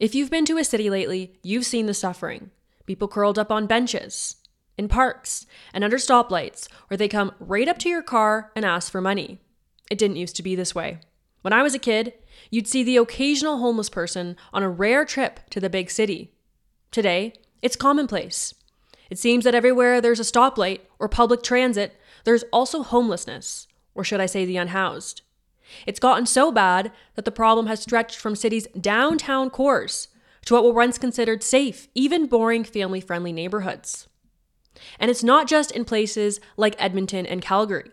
If you've been to a city lately, you've seen the suffering. People curled up on benches, in parks, and under stoplights, where they come right up to your car and ask for money. It didn't used to be this way. When I was a kid, you'd see the occasional homeless person on a rare trip to the big city. Today, it's commonplace. It seems that everywhere there's a stoplight or public transit, there's also homelessness, or should I say the unhoused. It's gotten so bad that the problem has stretched from cities' downtown cores to what were once considered safe, even boring family friendly neighborhoods. And it's not just in places like Edmonton and Calgary.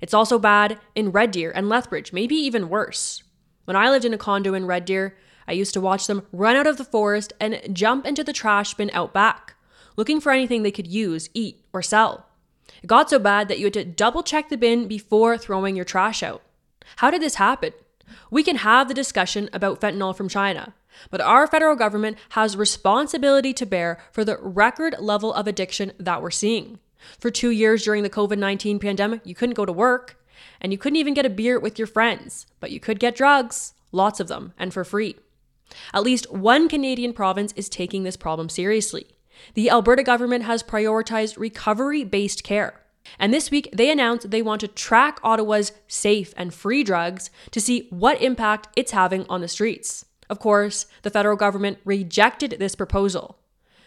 It's also bad in Red Deer and Lethbridge, maybe even worse. When I lived in a condo in Red Deer, I used to watch them run out of the forest and jump into the trash bin out back, looking for anything they could use, eat, or sell. It got so bad that you had to double check the bin before throwing your trash out. How did this happen? We can have the discussion about fentanyl from China, but our federal government has responsibility to bear for the record level of addiction that we're seeing. For two years during the COVID 19 pandemic, you couldn't go to work and you couldn't even get a beer with your friends, but you could get drugs, lots of them, and for free. At least one Canadian province is taking this problem seriously. The Alberta government has prioritized recovery based care. And this week, they announced they want to track Ottawa's safe and free drugs to see what impact it's having on the streets. Of course, the federal government rejected this proposal.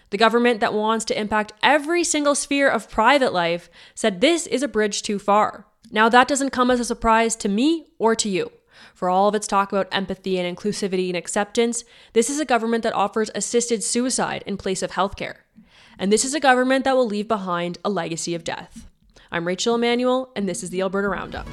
The government that wants to impact every single sphere of private life said this is a bridge too far. Now, that doesn't come as a surprise to me or to you. For all of its talk about empathy and inclusivity and acceptance, this is a government that offers assisted suicide in place of healthcare. And this is a government that will leave behind a legacy of death. I'm Rachel Emmanuel, and this is the Alberta Roundup.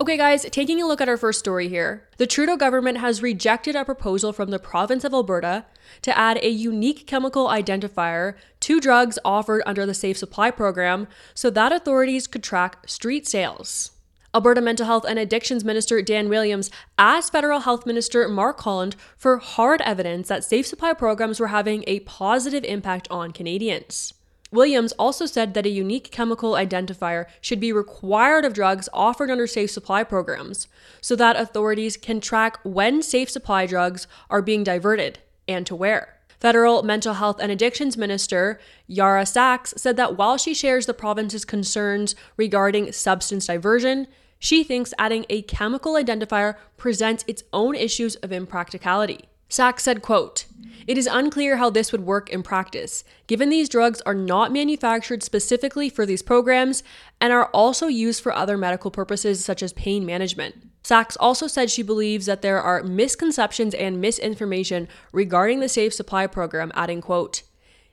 Okay, guys, taking a look at our first story here. The Trudeau government has rejected a proposal from the province of Alberta to add a unique chemical identifier to drugs offered under the Safe Supply program so that authorities could track street sales. Alberta Mental Health and Addictions Minister Dan Williams asked Federal Health Minister Mark Holland for hard evidence that Safe Supply programs were having a positive impact on Canadians. Williams also said that a unique chemical identifier should be required of drugs offered under safe supply programs so that authorities can track when safe supply drugs are being diverted and to where. Federal Mental Health and Addictions Minister Yara Saks said that while she shares the province's concerns regarding substance diversion, she thinks adding a chemical identifier presents its own issues of impracticality. Saks said, quote, it is unclear how this would work in practice, given these drugs are not manufactured specifically for these programs and are also used for other medical purposes such as pain management. Saks also said she believes that there are misconceptions and misinformation regarding the Safe Supply program, adding, quote,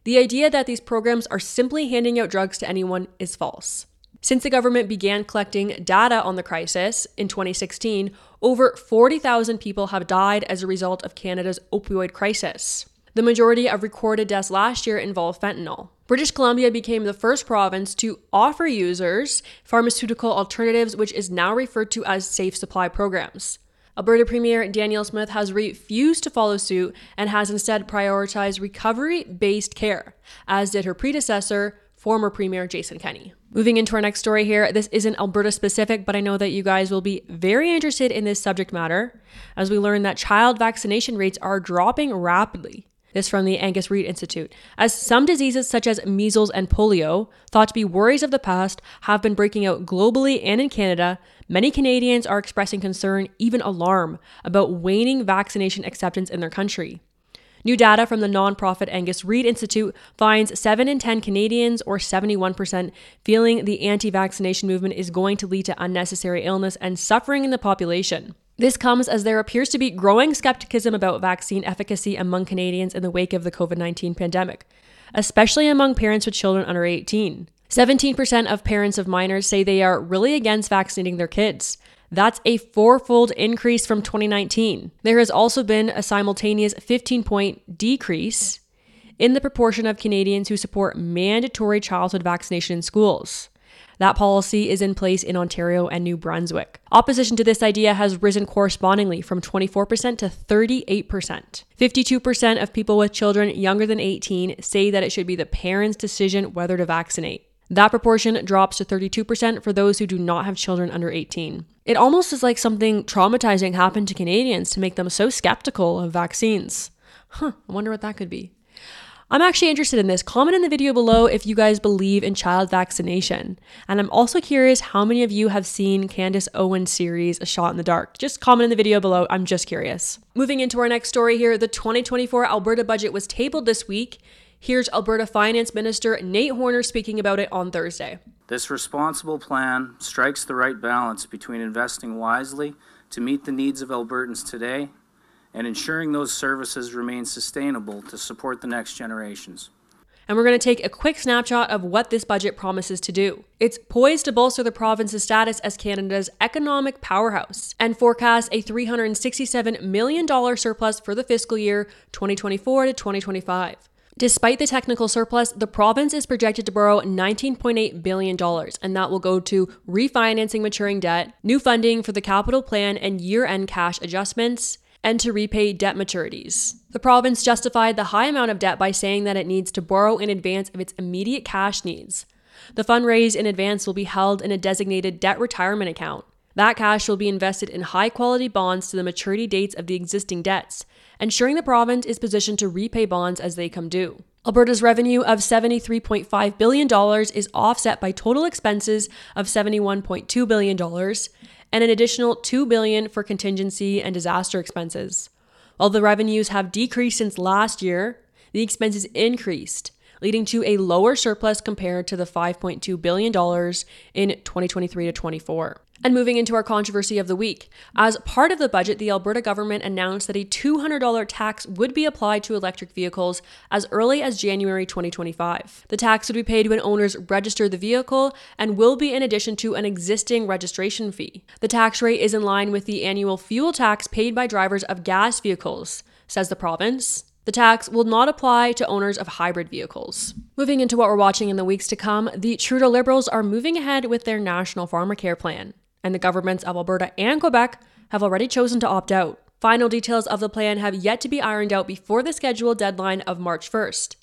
the idea that these programs are simply handing out drugs to anyone is false. Since the government began collecting data on the crisis in 2016, over 40,000 people have died as a result of Canada's opioid crisis. The majority of recorded deaths last year involved fentanyl. British Columbia became the first province to offer users pharmaceutical alternatives, which is now referred to as safe supply programs. Alberta Premier Danielle Smith has refused to follow suit and has instead prioritized recovery based care, as did her predecessor, former Premier Jason Kenney. Moving into our next story here, this isn't Alberta specific, but I know that you guys will be very interested in this subject matter as we learn that child vaccination rates are dropping rapidly. This from the Angus Reid Institute. As some diseases such as measles and polio, thought to be worries of the past, have been breaking out globally and in Canada, many Canadians are expressing concern, even alarm, about waning vaccination acceptance in their country. New data from the nonprofit Angus Reid Institute finds 7 in 10 Canadians, or 71%, feeling the anti vaccination movement is going to lead to unnecessary illness and suffering in the population. This comes as there appears to be growing skepticism about vaccine efficacy among Canadians in the wake of the COVID 19 pandemic, especially among parents with children under 18. 17% of parents of minors say they are really against vaccinating their kids. That's a fourfold increase from 2019. There has also been a simultaneous 15 point decrease in the proportion of Canadians who support mandatory childhood vaccination in schools. That policy is in place in Ontario and New Brunswick. Opposition to this idea has risen correspondingly from 24% to 38%. 52% of people with children younger than 18 say that it should be the parents' decision whether to vaccinate. That proportion drops to 32% for those who do not have children under 18. It almost is like something traumatizing happened to Canadians to make them so skeptical of vaccines. Huh, I wonder what that could be. I'm actually interested in this. Comment in the video below if you guys believe in child vaccination. And I'm also curious how many of you have seen Candace Owens' series A Shot in the Dark. Just comment in the video below. I'm just curious. Moving into our next story here, the 2024 Alberta budget was tabled this week. Here's Alberta Finance Minister Nate Horner speaking about it on Thursday. This responsible plan strikes the right balance between investing wisely to meet the needs of Albertans today and ensuring those services remain sustainable to support the next generations. And we're going to take a quick snapshot of what this budget promises to do. It's poised to bolster the province's status as Canada's economic powerhouse and forecasts a $367 million surplus for the fiscal year 2024 to 2025. Despite the technical surplus, the province is projected to borrow $19.8 billion, and that will go to refinancing maturing debt, new funding for the capital plan and year end cash adjustments, and to repay debt maturities. The province justified the high amount of debt by saying that it needs to borrow in advance of its immediate cash needs. The fund raised in advance will be held in a designated debt retirement account. That cash will be invested in high quality bonds to the maturity dates of the existing debts, ensuring the province is positioned to repay bonds as they come due. Alberta's revenue of $73.5 billion is offset by total expenses of $71.2 billion and an additional 2 billion for contingency and disaster expenses. While the revenues have decreased since last year, the expenses increased, leading to a lower surplus compared to the $5.2 billion in 2023 to 24. And moving into our controversy of the week. As part of the budget, the Alberta government announced that a $200 tax would be applied to electric vehicles as early as January 2025. The tax would be paid when owners register the vehicle and will be in addition to an existing registration fee. The tax rate is in line with the annual fuel tax paid by drivers of gas vehicles, says the province. The tax will not apply to owners of hybrid vehicles. Moving into what we're watching in the weeks to come, the Trudeau Liberals are moving ahead with their National Pharmacare Plan and the governments of Alberta and Quebec have already chosen to opt out. Final details of the plan have yet to be ironed out before the scheduled deadline of March 1st.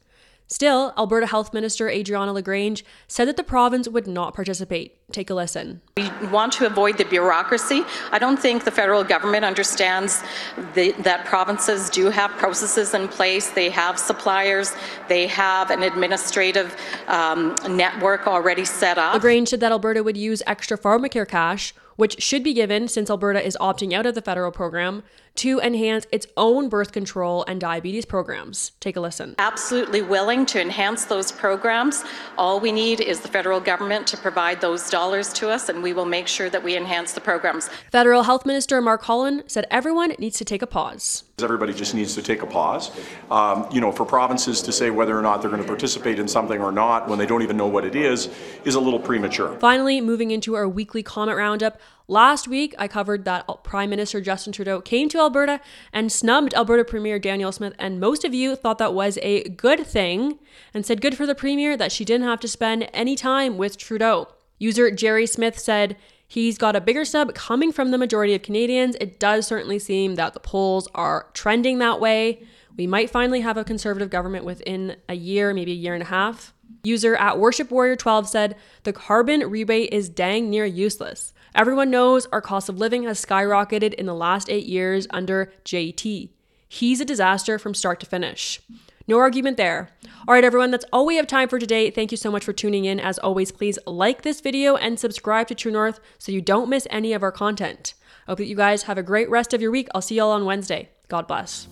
Still, Alberta Health Minister Adriana LaGrange said that the province would not participate. Take a listen. We want to avoid the bureaucracy. I don't think the federal government understands the, that provinces do have processes in place. They have suppliers. They have an administrative um, network already set up. LaGrange said that Alberta would use extra pharmacare cash which should be given since Alberta is opting out of the federal program to enhance its own birth control and diabetes programs. Take a listen. Absolutely willing to enhance those programs. All we need is the federal government to provide those dollars to us, and we will make sure that we enhance the programs. Federal Health Minister Mark Holland said everyone needs to take a pause. Everybody just needs to take a pause. Um, you know, for provinces to say whether or not they're going to participate in something or not when they don't even know what it is is a little premature. Finally, moving into our weekly comment roundup. Last week, I covered that Prime Minister Justin Trudeau came to Alberta and snubbed Alberta Premier Danielle Smith, and most of you thought that was a good thing and said good for the Premier that she didn't have to spend any time with Trudeau. User Jerry Smith said, He's got a bigger snub coming from the majority of Canadians. It does certainly seem that the polls are trending that way. We might finally have a conservative government within a year, maybe a year and a half. User at Worship Warrior 12 said, The carbon rebate is dang near useless. Everyone knows our cost of living has skyrocketed in the last eight years under JT. He's a disaster from start to finish. No argument there. All right, everyone, that's all we have time for today. Thank you so much for tuning in. As always, please like this video and subscribe to True North so you don't miss any of our content. I hope that you guys have a great rest of your week. I'll see y'all on Wednesday. God bless.